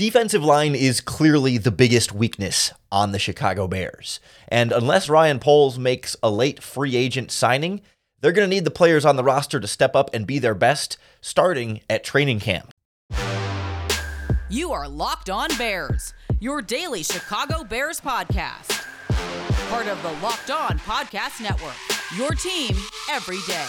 Defensive line is clearly the biggest weakness on the Chicago Bears. And unless Ryan Poles makes a late free agent signing, they're going to need the players on the roster to step up and be their best, starting at training camp. You are Locked On Bears, your daily Chicago Bears podcast. Part of the Locked On Podcast Network, your team every day.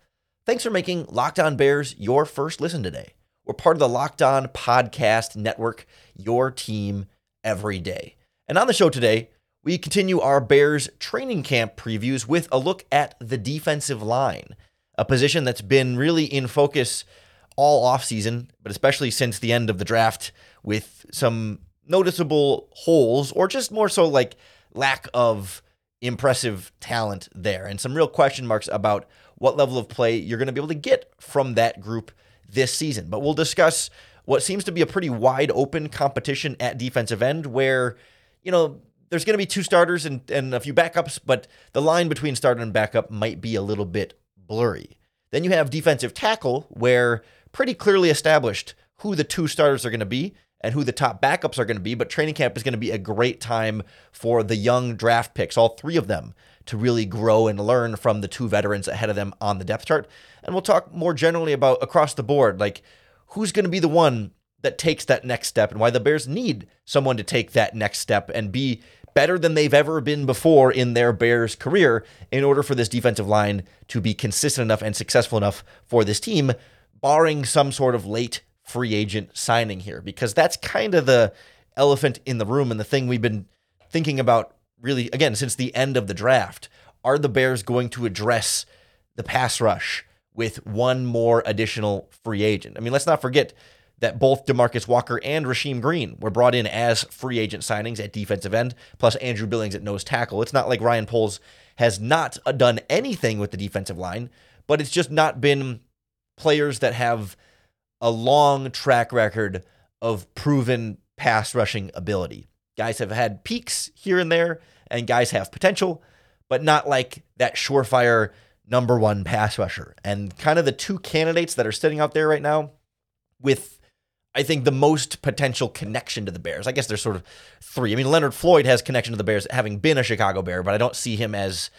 Thanks for making Locked On Bears your first listen today. We're part of the Locked On Podcast Network, your team every day. And on the show today, we continue our Bears training camp previews with a look at the defensive line, a position that's been really in focus all offseason, but especially since the end of the draft, with some noticeable holes or just more so like lack of impressive talent there and some real question marks about what level of play you're going to be able to get from that group this season. But we'll discuss what seems to be a pretty wide open competition at defensive end where, you know, there's going to be two starters and, and a few backups, but the line between starter and backup might be a little bit blurry. Then you have defensive tackle, where pretty clearly established who the two starters are going to be and who the top backups are going to be. But training camp is going to be a great time for the young draft picks, all three of them, to really grow and learn from the two veterans ahead of them on the depth chart. And we'll talk more generally about across the board, like who's going to be the one that takes that next step and why the Bears need someone to take that next step and be better than they've ever been before in their Bears career in order for this defensive line to be consistent enough and successful enough for this team, barring some sort of late free agent signing here, because that's kind of the elephant in the room and the thing we've been thinking about really, again, since the end of the draft. Are the Bears going to address the pass rush with one more additional free agent? I mean, let's not forget that both Demarcus Walker and Rasheem Green were brought in as free agent signings at defensive end, plus Andrew Billings at nose tackle. It's not like Ryan Poles has not done anything with the defensive line, but it's just not been players that have a long track record of proven pass rushing ability. Guys have had peaks here and there, and guys have potential, but not like that surefire number one pass rusher. And kind of the two candidates that are sitting out there right now with, I think, the most potential connection to the Bears. I guess there's sort of three. I mean, Leonard Floyd has connection to the Bears, having been a Chicago Bear, but I don't see him as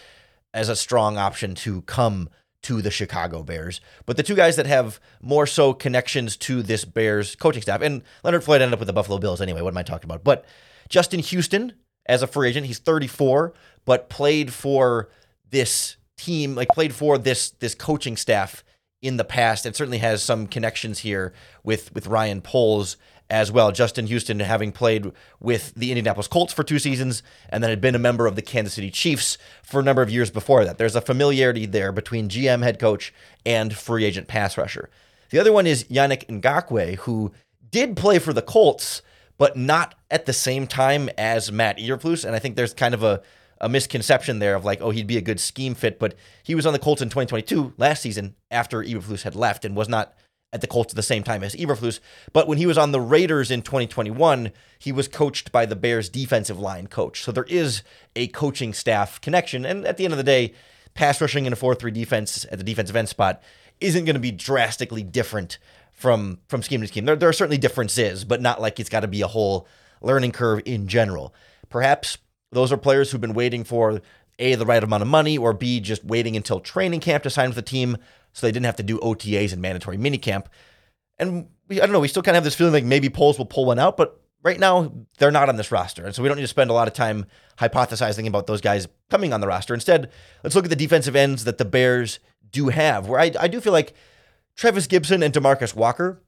as a strong option to come to the Chicago Bears. But the two guys that have more so connections to this Bears coaching staff, and Leonard Floyd ended up with the Buffalo Bills anyway. What am I talking about? But Justin Houston as a free agent. He's 34, but played for this team, like played for this this coaching staff in the past, and certainly has some connections here with with Ryan Poles as well. Justin Houston having played with the Indianapolis Colts for two seasons and then had been a member of the Kansas City Chiefs for a number of years before that. There's a familiarity there between GM head coach and free agent pass rusher. The other one is Yannick Ngakoue, who did play for the Colts, but not at the same time as Matt Eberflus. And I think there's kind of a, a misconception there of like, oh, he'd be a good scheme fit. But he was on the Colts in 2022 last season after Eberflus had left and was not at the Colts at the same time as Eberflus. But when he was on the Raiders in 2021, he was coached by the Bears defensive line coach. So there is a coaching staff connection. And at the end of the day, pass rushing in a 4-3 defense at the defensive end spot isn't going to be drastically different from from scheme to scheme. There, there are certainly differences, but not like it's got to be a whole learning curve in general. Perhaps those are players who've been waiting for a the right amount of money, or b just waiting until training camp to sign with the team, so they didn't have to do OTAs and mandatory minicamp. And we, I don't know, we still kind of have this feeling like maybe Poles will pull one out, but right now they're not on this roster, and so we don't need to spend a lot of time hypothesizing about those guys coming on the roster. Instead, let's look at the defensive ends that the Bears do have, where I, I do feel like Trevis Gipson and Demarcus Walker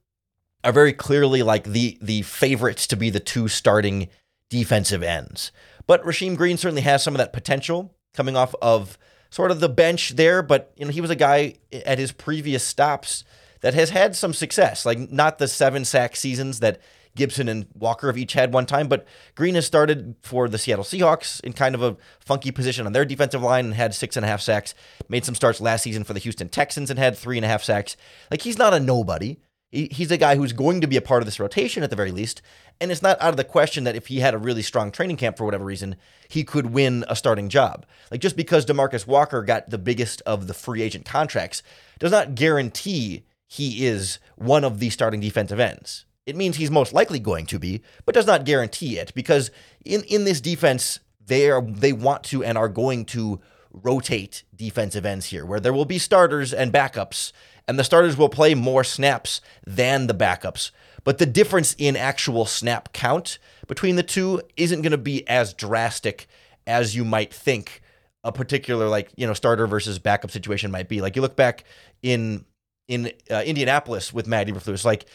are very clearly like the the favorites to be the two starting defensive ends. But Rasheem Green certainly has some of that potential coming off of sort of the bench there, but you know, he was a guy at his previous stops that has had some success, like not the seven sack seasons that Gipson and Walker have each had one time, but Green has started for the Seattle Seahawks in kind of a funky position on their defensive line and had six and a half sacks. Made some starts last season for the Houston Texans and had three and a half sacks. Like he's not a nobody. He's a guy who's going to be a part of this rotation at the very least. And it's not out of the question that if he had a really strong training camp for whatever reason, he could win a starting job. Like just because Demarcus Walker got the biggest of the free agent contracts does not guarantee he is one of the starting defensive ends. It means he's most likely going to be, but does not guarantee it because in, in this defense, they are they want to and are going to rotate defensive ends here, where there will be starters and backups, and the starters will play more snaps than the backups. But the difference in actual snap count between the two isn't going to be as drastic as you might think a particular like you know starter versus backup situation might be. Like you look back in in uh, Indianapolis with Matt Eberflus, like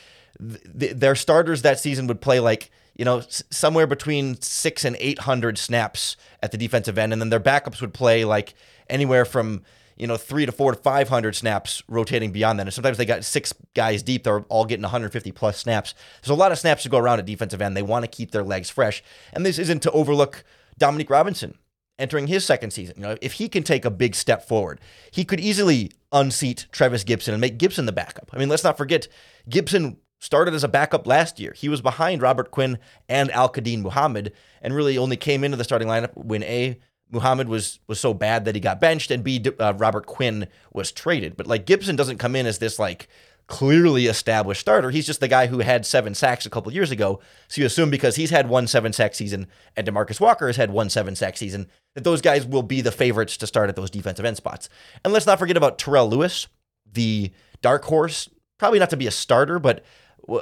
th- their starters that season would play like you know s- somewhere between six and eight hundred snaps at the defensive end, and then their backups would play like anywhere from you know three to four to five hundred snaps, rotating beyond that. And sometimes they got six guys deep; they're all getting 150 plus snaps. There's a lot of snaps to go around at defensive end. They want to keep their legs fresh, and this isn't to overlook Dominique Robinson entering his second season. You know, if he can take a big step forward, he could easily unseat Trevis Gipson and make Gipson the backup. I mean, let's not forget Gipson started as a backup last year. He was behind Robert Quinn and Al-Quadin Muhammad and really only came into the starting lineup when A Muhammad was was so bad that he got benched and B uh, Robert Quinn was traded. But like Gipson doesn't come in as this like clearly established starter. He's just the guy who had seven sacks a couple years ago. So you assume because he's had one seven sack season and Demarcus Walker has had one seven sack season, that those guys will be the favorites to start at those defensive end spots. And let's not forget about Terrell Lewis, the dark horse, probably not to be a starter, but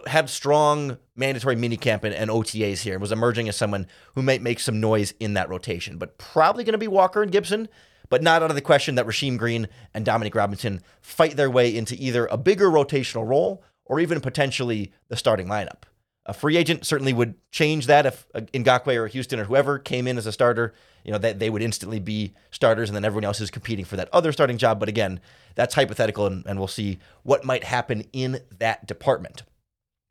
had strong mandatory minicamp and, and OTAs here and was emerging as someone who might make some noise in that rotation. But probably going to be Walker and Gipson but not out of the question that Rasheem Green and Dominique Robinson fight their way into either a bigger rotational role or even potentially the starting lineup. A free agent certainly would change that if uh, Ngakoue or Houston or whoever came in as a starter, you know, that they would instantly be starters and then everyone else is competing for that other starting job. But again, that's hypothetical and, and we'll see what might happen in that department.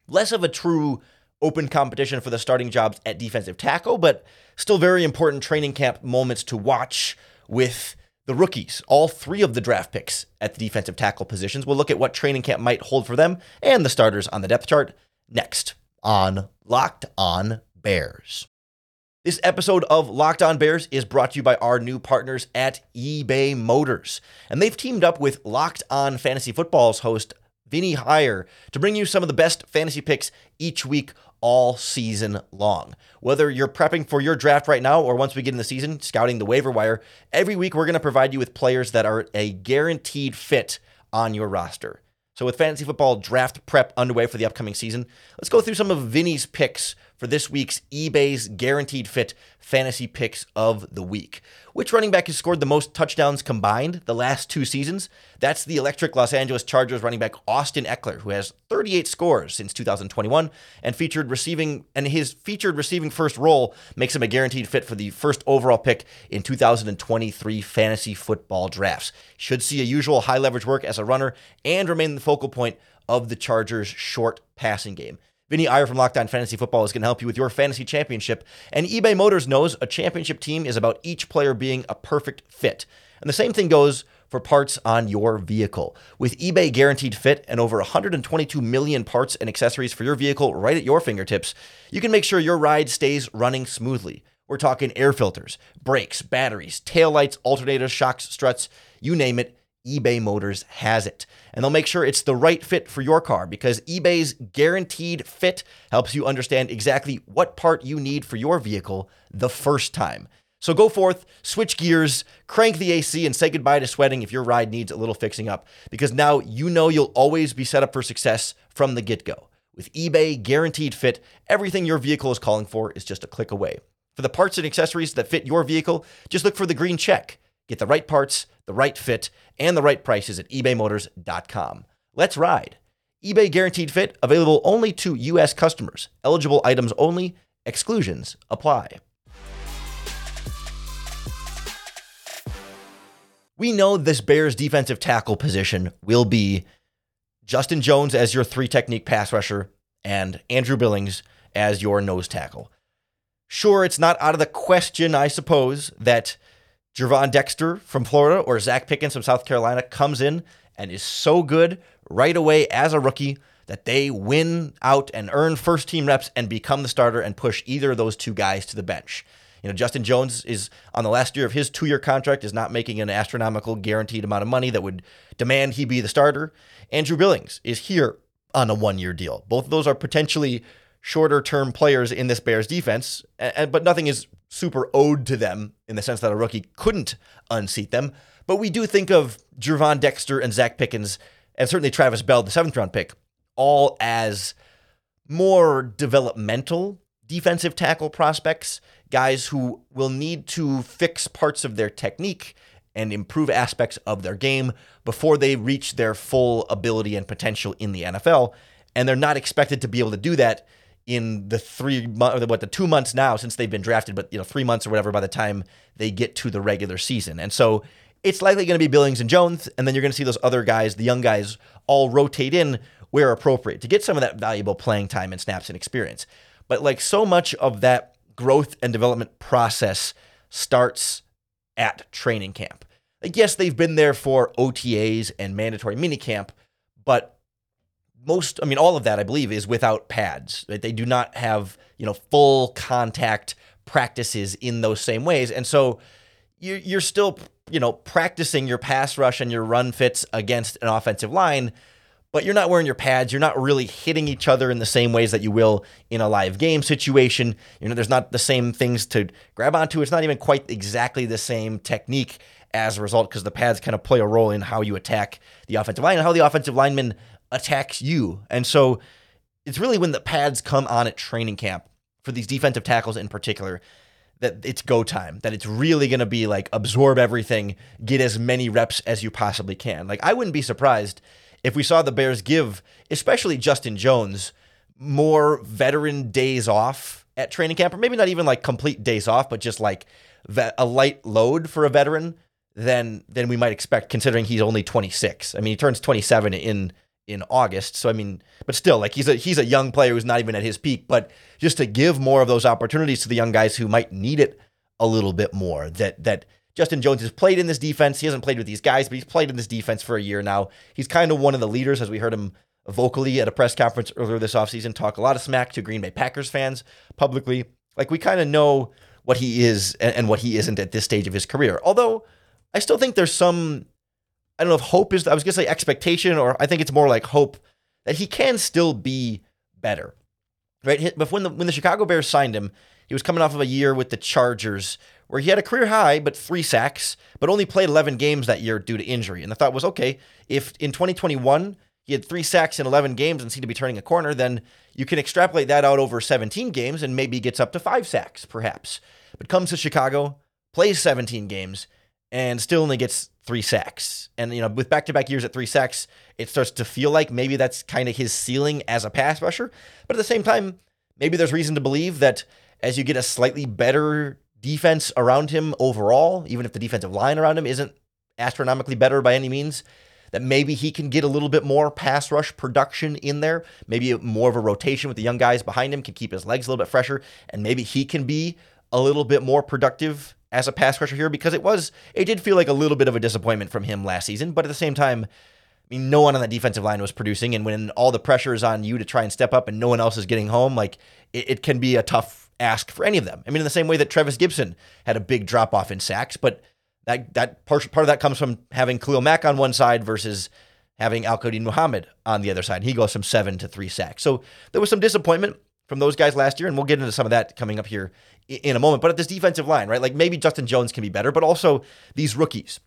Less of a true open competition for the starting jobs at defensive tackle, but still very important training camp moments to watch with the rookies, all three of the draft picks at the defensive tackle positions. We'll look at what training camp might hold for them and the starters on the depth chart next on Locked On Bears. This episode of Locked On Bears is brought to you by our new partners at eBay Motors. And they've teamed up with Locked On Fantasy Football's host, Vinny Iyer, to bring you some of the best fantasy picks each week all season long. Whether you're prepping for your draft right now or once we get in the season, scouting the waiver wire, every week we're going to provide you with players that are a guaranteed fit on your roster. So, with fantasy football draft prep underway for the upcoming season, let's go through some of Vinny's picks for this week's eBay's guaranteed fit fantasy picks of the week. Which running back has scored the most touchdowns combined the last two seasons? That's the electric Los Angeles Chargers running back Austin Ekeler, who has 38 scores since 2021 and featured receiving and his featured receiving first role makes him a guaranteed fit for the first overall pick in 2023 fantasy football drafts. Should see a usual high leverage work as a runner and remain the focal point of the Chargers' short passing game. Vinny Iyer from Locked On Fantasy Football is going to help you with your fantasy championship. And eBay Motors knows a championship team is about each player being a perfect fit. And the same thing goes for parts on your vehicle. With eBay Guaranteed Fit and over 122 million parts and accessories for your vehicle right at your fingertips, you can make sure your ride stays running smoothly. We're talking air filters, brakes, batteries, tail lights, alternators, shocks, struts, you name it eBay Motors has it. And they'll make sure it's the right fit for your car because eBay's guaranteed fit helps you understand exactly what part you need for your vehicle the first time. So go forth, switch gears, crank the AC, and say goodbye to sweating if your ride needs a little fixing up because now you know you'll always be set up for success from the get go. With eBay Guaranteed Fit, everything your vehicle is calling for is just a click away. For the parts and accessories that fit your vehicle, just look for the green check. Get the right parts, the right fit, and the right prices at ebaymotors.com. Let's ride. eBay Guaranteed Fit available only to U.S. customers. Eligible items only. Exclusions apply. We know this Bears defensive tackle position will be Justin Jones as your three technique pass rusher and Andrew Billings as your nose tackle. Sure, it's not out of the question, I suppose, that Gervon Dexter from Florida or Zach Pickens from South Carolina comes in and is so good right away as a rookie that they win out and earn first team reps and become the starter and push either of those two guys to the bench. You know, Justin Jones is on the last year of his two year contract, is not making an astronomical guaranteed amount of money that would demand he be the starter. Andrew Billings is here on a one year deal. Both of those are potentially shorter term players in this Bears defense, but nothing is super owed to them in the sense that a rookie couldn't unseat them. But we do think of Gervon Dexter and Zach Pickens, and certainly Travis Bell, the seventh round pick, all as more developmental defensive tackle prospects, guys who will need to fix parts of their technique and improve aspects of their game before they reach their full ability and potential in the NFL. And they're not expected to be able to do that in the three months, what the two months now since they've been drafted, but you know three months or whatever by the time they get to the regular season. And so it's likely going to be Billings and Jones, and then you're going to see those other guys, the young guys, all rotate in where appropriate to get some of that valuable playing time and snaps and experience. But like so much of that growth and development process starts at training camp. Like, yes, they've been there for OTAs and mandatory minicamp, but most, I mean, all of that, I believe, is without pads. They do not have, you know, full contact practices in those same ways. And so you're still, you know, practicing your pass rush and your run fits against an offensive line but you're not wearing your pads. You're not really hitting each other in the same ways that you will in a live game situation. You know, there's not the same things to grab onto. It's not even quite exactly the same technique as a result because the pads kind of play a role in how you attack the offensive line and how the offensive lineman attacks you. And so it's really when the pads come on at training camp for these defensive tackles in particular that it's go time, that it's really going to be like absorb everything, get as many reps as you possibly can. Like I wouldn't be surprised if we saw the Bears give, especially Justin Jones, more veteran days off at training camp, or maybe not even like complete days off, but just like a light load for a veteran, than than we might expect, considering he's only 26. I mean, he turns 27 in in August, so I mean, but still, like he's a he's a young player who's not even at his peak. But just to give more of those opportunities to the young guys who might need it a little bit more, that that Justin Jones has played in this defense. He hasn't played with these guys, but he's played in this defense for a year now. He's kind of one of the leaders, as we heard him vocally at a press conference earlier this offseason talk a lot of smack to Green Bay Packers fans publicly. Like we kind of know what he is and what he isn't at this stage of his career. Although I still think there's some, I don't know if hope is, I was going to say expectation, or I think it's more like hope that he can still be better. Right? But when the, when the Chicago Bears signed him, he was coming off of a year with the Chargers where he had a career high, but three sacks, but only played 11 games that year due to injury. And the thought was, okay, if in 2021 he had three sacks in 11 games and seemed to be turning a corner, then you can extrapolate that out over 17 games and maybe gets up to five sacks, perhaps. But comes to Chicago, plays 17 games, and still only gets three sacks. And, you know, with back to back years at three sacks, it starts to feel like maybe that's kind of his ceiling as a pass rusher. But at the same time, maybe there's reason to believe that as you get a slightly better defense around him overall, even if the defensive line around him isn't astronomically better by any means, that maybe he can get a little bit more pass rush production in there. Maybe more of a rotation with the young guys behind him can keep his legs a little bit fresher, and maybe he can be a little bit more productive as a pass rusher here because it was, it did feel like a little bit of a disappointment from him last season, but at the same time, I mean, no one on that defensive line was producing, and when all the pressure is on you to try and step up and no one else is getting home, like it, it can be a tough ask for any of them. I mean, in the same way that Trevis Gipson had a big drop off in sacks, but that that part, part of that comes from having Khalil Mack on one side versus having Al Muhammad on the other side. He goes from seven to three sacks. So there was some disappointment from those guys last year, and we'll get into some of that coming up here in a moment. But at this defensive line, right? Like maybe Justin Jones can be better, but also these rookies.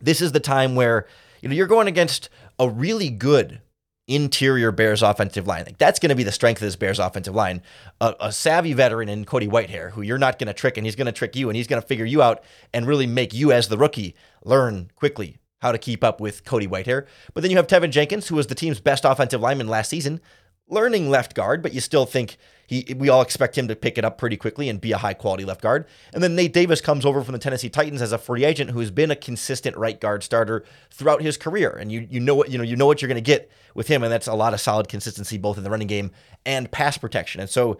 This is the time where you know you're going against a really good interior Bears offensive line. Like that's going to be the strength of this Bears offensive line. A, a savvy veteran in Cody Whitehair, who you're not going to trick, and he's going to trick you, and he's going to figure you out and really make you as the rookie learn quickly how to keep up with Cody Whitehair. But then you have Teven Jenkins, who was the team's best offensive lineman last season. Learning left guard, but you still think he we all expect him to pick it up pretty quickly and be a high quality left guard. And then Nate Davis comes over from the Tennessee Titans as a free agent who's been a consistent right guard starter throughout his career. And you you know what you know you know what you're going to get with him, and that's a lot of solid consistency both in the running game and pass protection. And so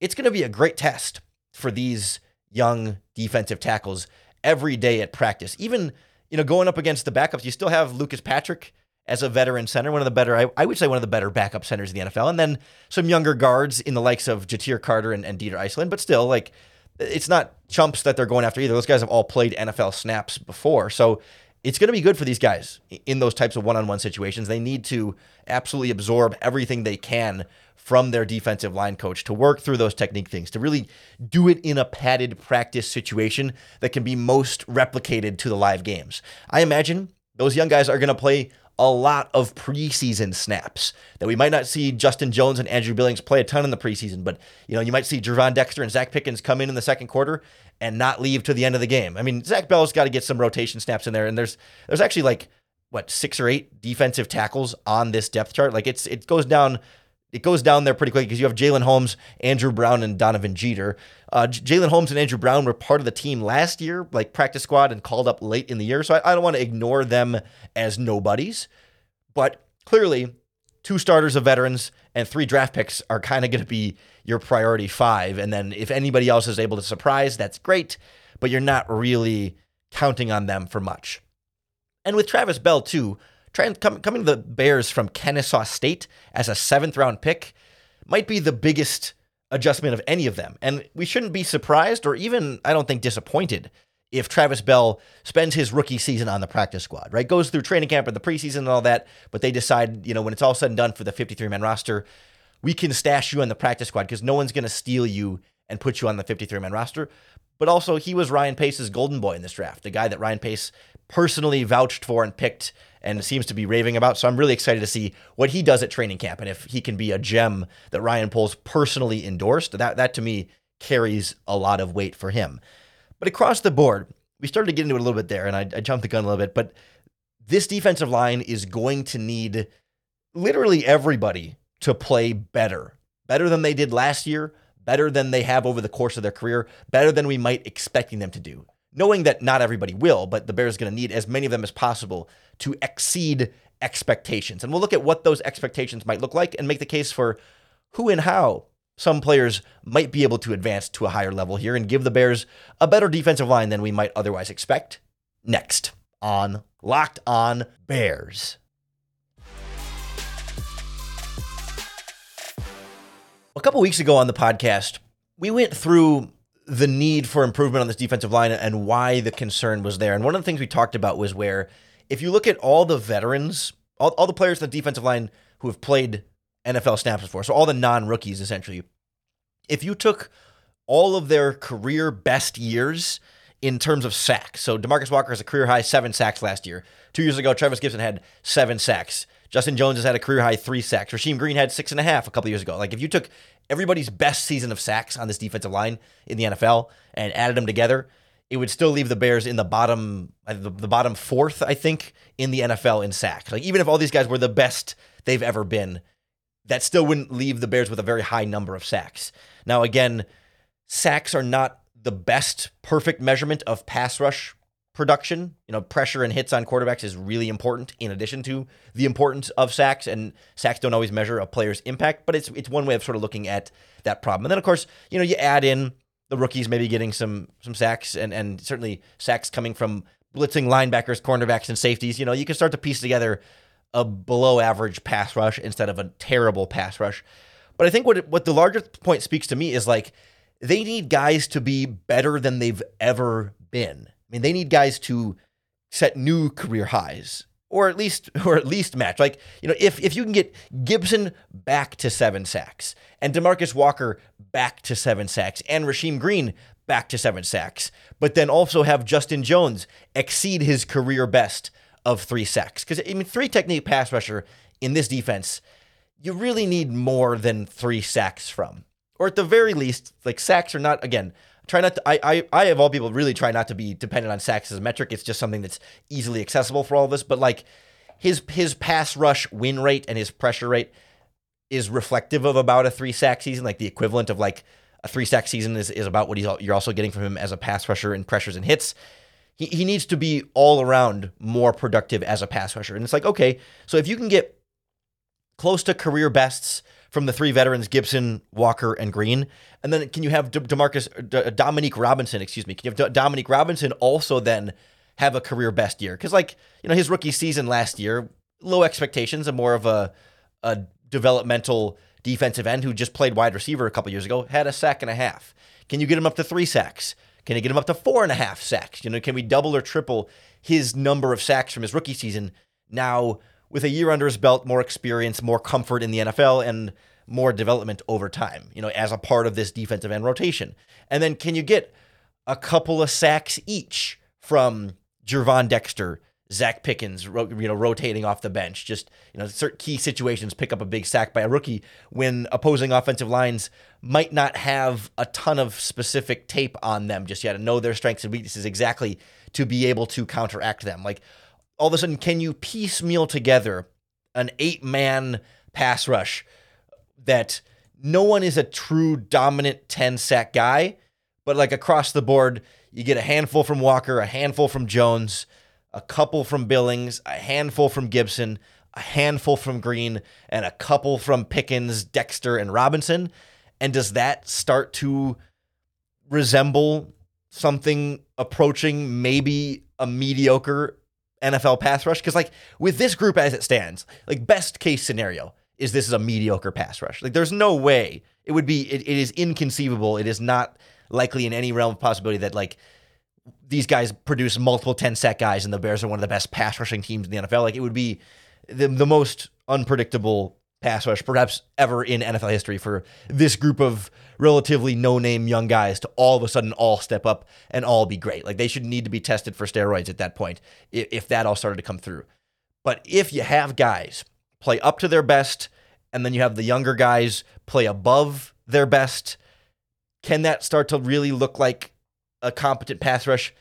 it's going to be a great test for these young defensive tackles every day at practice. Even you know going up against the backups, you still have Lucas Patrick as a veteran center, one of the better, I, I, would say one of the better backup centers in the NFL. And then some younger guards in the likes of Ja'Tyre Carter and, and Dieter Eiselen, but still, like, it's not chumps that they're going after either. Those guys have all played NFL snaps before. So it's going to be good for these guys in those types of one on one situations. They need to absolutely absorb everything they can from their defensive line coach to work through those technique things, to really do it in a padded practice situation that can be most replicated to the live games. I imagine those young guys are going to play a lot of preseason snaps that we might not see Justin Jones and Andrew Billings play a ton in the preseason, but you know, you might see Gervon Dexter and Zach Pickens come in in the second quarter and not leave to the end of the game. I mean, Zach Bell's got to get some rotation snaps in there, and there's there's actually like what six or eight defensive tackles on this depth chart. Like it's it goes down it goes down there pretty quick because you have Jalyn Holmes, Andrew Brown, and Donovan Jeter. Uh, Jalyn Holmes and Andrew Brown were part of the team last year, like practice squad, and called up late in the year. So I, I don't want to ignore them as nobodies. But clearly, two starters of veterans and three draft picks are kind of going to be your priority five. And then if anybody else is able to surprise, that's great, but you're not really counting on them for much. And with Travis Bell, too, trying come, coming to the Bears from Kennesaw State as a seventh round pick might be the biggest adjustment of any of them. And we shouldn't be surprised or even, I don't think, disappointed if Travis Bell spends his rookie season on the practice squad, right? Goes through training camp and the preseason and all that, but they decide, you know, when it's all said and done for the 53 man roster, we can stash you on the practice squad because no one's going to steal you and put you on the 53 man roster. But also, he was Ryan Pace's golden boy in this draft, the guy that Ryan Pace personally vouched for and picked and seems to be raving about. So I'm really excited to see what he does at training camp and if he can be a gem that Ryan Poles personally endorsed. That that to me carries a lot of weight for him. But across the board, we started to get into it a little bit there, and I, I jumped the gun a little bit. But this defensive line is going to need literally everybody to play better, better than they did last year, better than they have over the course of their career, better than we might expecting them to do. Knowing that not everybody will, but the Bears are going to need as many of them as possible to exceed expectations. And we'll look at what those expectations might look like and make the case for who and how some players might be able to advance to a higher level here and give the Bears a better defensive line than we might otherwise expect. Next on Locked On Bears. A couple weeks ago on the podcast, we went through the need for improvement on this defensive line and why the concern was there. And one of the things we talked about was where if you look at all the veterans, all, all the players in the defensive line who have played NFL snaps before. So all the non rookies, essentially. If you took all of their career best years in terms of sacks, so Demarcus Walker has a career high seven sacks last year. Two years ago, Trevis Gipson had seven sacks. Justin Jones has had a career high three sacks. Rasheem Green had six and a half a couple years ago. Like if you took everybody's best season of sacks on this defensive line in the NFL and added them together, it would still leave the Bears in the bottom, uh, the, the bottom fourth, I think, in the NFL in sacks. Like even if all these guys were the best they've ever been, that still wouldn't leave the Bears with a very high number of sacks. Now, again, sacks are not the best perfect measurement of pass rush production. You know, pressure and hits on quarterbacks is really important in addition to the importance of sacks. And sacks don't always measure a player's impact, but it's it's one way of sort of looking at that problem. And then of course, you know, you add in the rookies maybe getting some some sacks and and certainly sacks coming from blitzing linebackers, cornerbacks, and safeties. You know, you can start to piece together a below average pass rush instead of a terrible pass rush. But I think what what the larger point speaks to me is like they need guys to be better than they've ever been. I mean, they need guys to set new career highs or at least or at least match. Like, you know, if if you can get Gipson back to 7 sacks and DeMarcus Walker back to 7 sacks and Rasheem Green back to 7 sacks, but then also have Justin Jones exceed his career best of three sacks. Because, I mean, three technique pass rusher in this defense, you really need more than three sacks from. Or at the very least, like sacks are not, again, try not to, I, I, I of all people really try not to be dependent on sacks as a metric. It's just something that's easily accessible for all of us. But like his, his pass rush win rate and his pressure rate, is reflective of about a three sack season, like the equivalent of like a three sack season is, is about what he's you're also getting from him as a pass rusher in pressures and hits. He, he needs to be all around more productive as a pass rusher. And it's like, okay, so if you can get close to career bests from the three veterans, Gipson, Walker, and Green, and then can you have D- Demarcus, D- Dominique Robinson, excuse me, can you have D- Dominique Robinson also then have a career best year? Because like, you know, his rookie season last year, low expectations and more of a, a developmental defensive end who just played wide receiver a couple years ago, had a sack and a half. Can you get him up to three sacks? Can you get him up to four and a half sacks? You know, can we double or triple his number of sacks from his rookie season now with a year under his belt, more experience, more comfort in the NFL, and more development over time, you know, as a part of this defensive end rotation? And then can you get a couple of sacks each from Gervon Dexter Zach Pickens, you know, rotating off the bench. Just you know, certain key situations pick up a big sack by a rookie when opposing offensive lines might not have a ton of specific tape on them just yet, and know their strengths and weaknesses exactly to be able to counteract them. Like all of a sudden, can you piecemeal together an eight-man pass rush that no one is a true dominant ten sack guy, but like across the board, you get a handful from Walker, a handful from Jones a couple from Billings, a handful from Gipson, a handful from Green, and a couple from Pickens, Dexter, and Robinson? And does that start to resemble something approaching maybe a mediocre NFL pass rush? Because, like, with this group as it stands, like, best case scenario is this is a mediocre pass rush. Like, there's no way it would be, it, it is inconceivable. It is not likely in any realm of possibility that, like, these guys produce multiple 10 sack guys and the Bears are one of the best pass rushing teams in the NFL. Like it would be the, the most unpredictable pass rush perhaps ever in NFL history for this group of relatively no name young guys to all of a sudden all step up and all be great. Like they should need to be tested for steroids at that point if, if that all started to come through. But if you have guys play up to their best and then you have the younger guys play above their best, can that start to really look like a competent pass rush?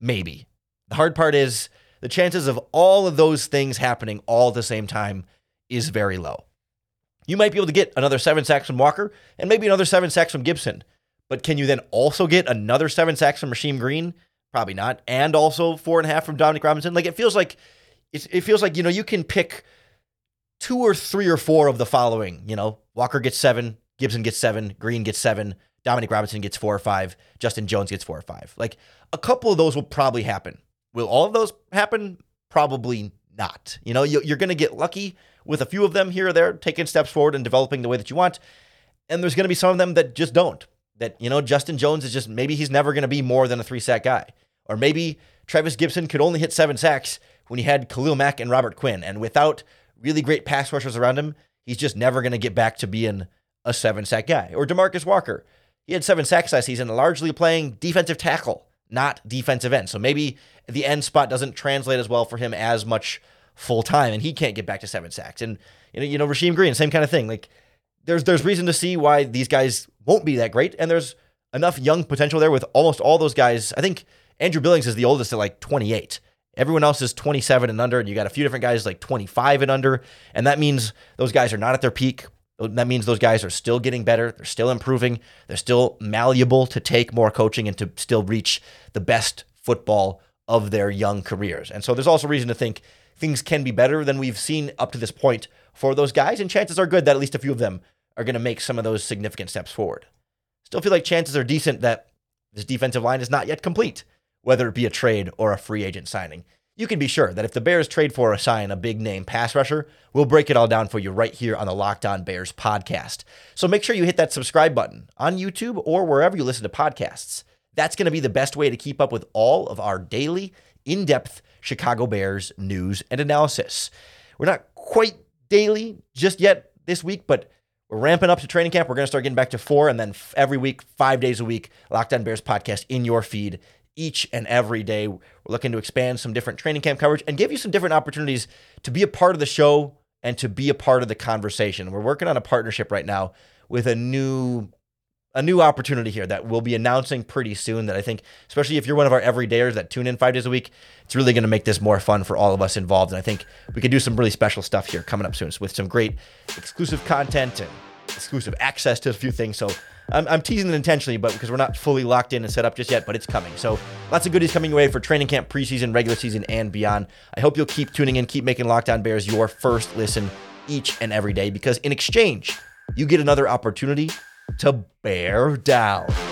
Maybe. The hard part is the chances of all of those things happening all at the same time is very low. You might be able to get another seven sacks from Walker and maybe another seven sacks from Gipson. But can you then also get another seven sacks from Rasheem Green? Probably not. And also four and a half from Dominique Robinson. Like it feels like it feels like, you know, you can pick two or three or four of the following. You know, Walker gets seven, Gipson gets seven, Green gets seven, Dominique Robinson gets four or five, Justin Jones gets four or five. Like a couple of those will probably happen. Will all of those happen? Probably not. You know, you're going to get lucky with a few of them here or there, taking steps forward and developing the way that you want. And there's going to be some of them that just don't. That, you know, Justin Jones is just maybe he's never going to be more than a three sack guy. Or maybe Travis Gipson could only hit seven sacks when he had Khalil Mack and Robert Quinn. And without really great pass rushers around him, he's just never going to get back to being a seven sack guy. Or Demarcus Walker. He had seven sacks last season, largely playing defensive tackle, not defensive end. So maybe the end spot doesn't translate as well for him as much full time, and he can't get back to seven sacks. And you know, you know, Rasheem Green, same kind of thing. Like there's there's reason to see why these guys won't be that great, and there's enough young potential there with almost all those guys. I think Andrew Billings is the oldest at like 28. Everyone else is 27 and under, and you got a few different guys like 25 and under, and that means those guys are not at their peak. That means those guys are still getting better. They're still improving. They're still malleable to take more coaching and to still reach the best football of their young careers. And so there's also reason to think things can be better than we've seen up to this point for those guys. And chances are good that at least a few of them are going to make some of those significant steps forward. Still feel like chances are decent that this defensive line is not yet complete, whether it be a trade or a free agent signing you can be sure that if the Bears trade for or sign a big name pass rusher, we'll break it all down for you right here on the Locked On Bears podcast. So make sure you hit that subscribe button on YouTube or wherever you listen to podcasts. That's going to be the best way to keep up with all of our daily, in depth Chicago Bears news and analysis. We're not quite daily just yet this week, but we're ramping up to training camp. We're going to start getting back to four, and then every week, five days a week, Locked On Bears podcast in your feed each and every day. We're looking to expand some different training camp coverage and give you some different opportunities to be a part of the show and to be a part of the conversation. We're working on a partnership right now with a new a new opportunity here that we'll be announcing pretty soon. That I think, especially if you're one of our everydayers that tune in five days a week, it's really going to make this more fun for all of us involved. And I think we could do some really special stuff here coming up soon with some great exclusive content and exclusive access to a few things. So I'm, I'm, teasing it intentionally, but because we're not fully locked in and set up just yet, but it's coming. So lots of goodies coming your way for training camp, preseason, regular season, and beyond. I hope you'll keep tuning in, keep making Locked On Bears your first listen each and every day because in exchange, you get another opportunity to bear down.